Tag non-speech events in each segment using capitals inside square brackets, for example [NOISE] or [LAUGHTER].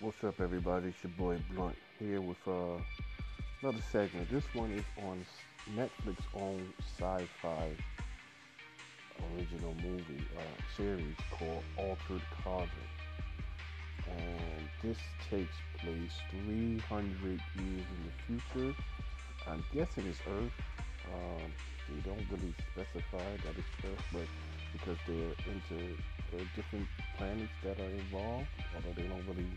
What's up, everybody? It's your boy Blunt here with uh, another segment. This one is on Netflix own sci-fi original movie uh, series called Altered Carbon, and this takes place 300 years in the future. I'm guessing it's Earth. Um, they don't really specify that it's Earth, but because they're into there are different planets that are involved, although they don't really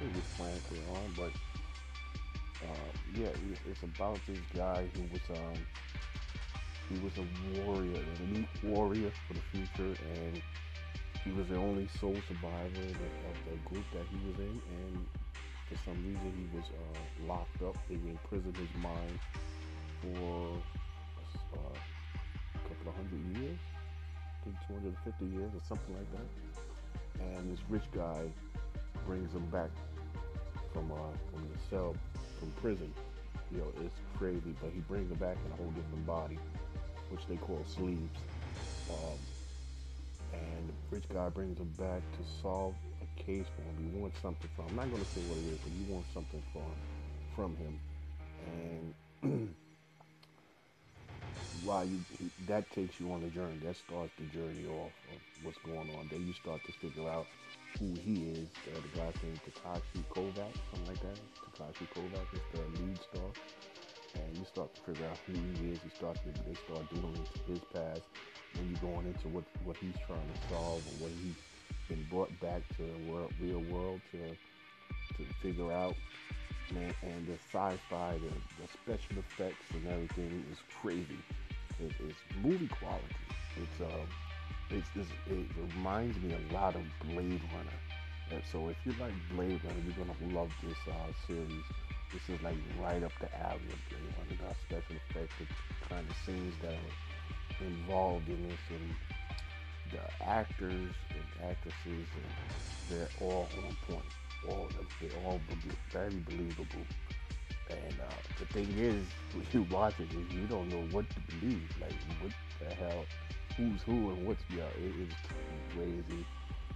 which planet they're on. But uh, yeah, it's about this guy who was um, he was a warrior, an elite warrior for the future, and he was the only sole survivor of the, group that he was in. And for some reason, he was uh, locked up. They imprisoned his mind for uh, a couple of hundred years. think 250 years or something like that. And this rich guy brings him back from uh, from the cell, from prison. You know, it's crazy, but he brings him back in a whole different body, which they call sleeves. Um, and the rich guy brings him back to solve a case for him. He wants something from. I'm not going to say what it is, but he wants something from from him. And [CLEARS THROAT] while you that takes you on the journey. That starts the journey off of what's going on. Then you start to figure out who he is. Uh, the guy's named Takashi Kovac, something like that. Takashi Kovac is the lead star. And you start to figure out who he is. You start to they start with his past. And you're going into what what he's trying to solve and what he's been brought back to the world, real world to to figure out. And the sci-fi, the, the special effects and everything is crazy. It, it's movie quality. It's uh, it's, it's, it reminds me a lot of Blade Runner. And so if you like Blade Runner, you're gonna love this uh, series. This is like right up the alley of Blade Runner. Got special effects, the kind of scenes that are involved in this, and the actors and actresses, and they're all on point. All of them, they're all very believable. And uh, the thing is, when you watch it, is you don't know what to believe. Like, what the hell? Who's who and what's yeah? It is crazy.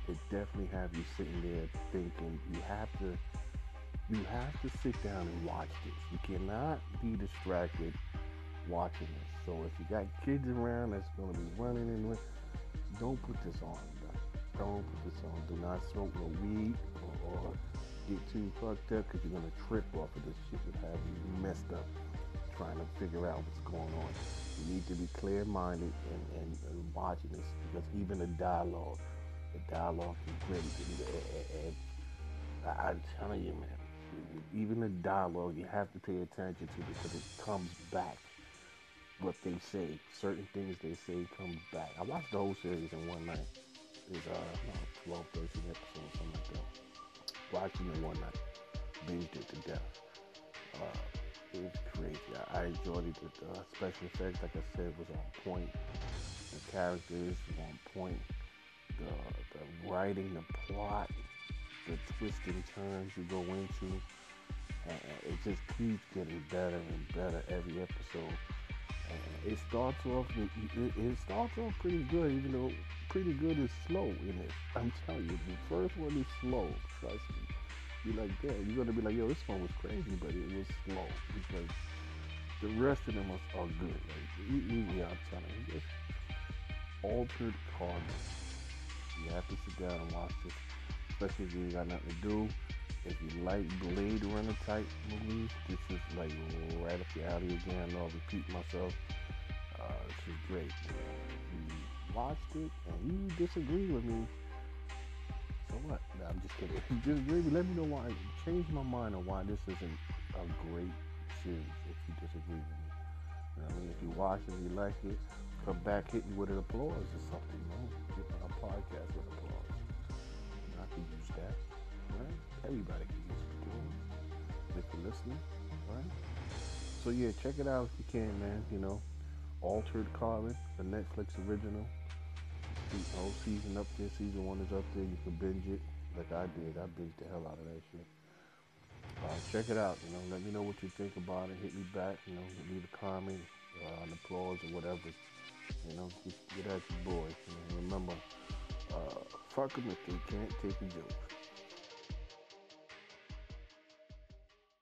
It definitely have you sitting there thinking. You have to, you have to sit down and watch this. You cannot be distracted watching this. So if you got kids around that's to be running and don't put this on. Don't put this on. Do not smoke no weed or, or get too fucked up because you're gonna trip off of this shit and have you messed up trying to figure out what's going on. You need to be clear-minded and, and, and watching this because even the dialogue, the dialogue is great. And, and, and I'm telling you, man, even the dialogue you have to pay attention to because it comes back. What they say, certain things they say comes back. I watched the whole series in one night. It's uh, 12, 13 episodes, something like that watching one night, binged it to death. Uh, it was crazy. I, I enjoyed it. The special effects, like I said, was on point. The characters were on point. The, the writing, the plot, the twists and turns you go into. And it just keeps getting better and better every episode. And it starts off, it, it starts off pretty good, even though pretty good is slow in it. I'm telling you, the first one is slow. Trust me. You're like, yeah, you're gonna be like, yo, this one was crazy, but it was slow because the rest of them are, are good. Like, yeah, I'm telling you, just altered carbon. You have to sit down and watch this, especially if you got nothing to do. If you like Blade Runner type movies, this is like right up your alley again. I'll repeat myself. Uh, this is great. You watched it and you disagree with me, so what? No, I'm just kidding. [LAUGHS] just let me know why. Change my mind on why this isn't a great series if you disagree with me. You know I mean? If you watch it and you like it, come back, hit me with an applause or something. You know? My podcast with applause. And I can use that. Right? Everybody can use applause if you're listening. Right? So yeah, check it out if you can, man. You know, Altered Carbon, the Netflix original whole season up there. Season one is up there. You can binge it like I did. I binged the hell out of that shit. Uh, check it out. You know, let me know what you think about it. Hit me back. You know, leave a comment, uh, an applause or whatever. You know, get, get at your boy. You know, remember, uh, fuck them if they can't take a joke.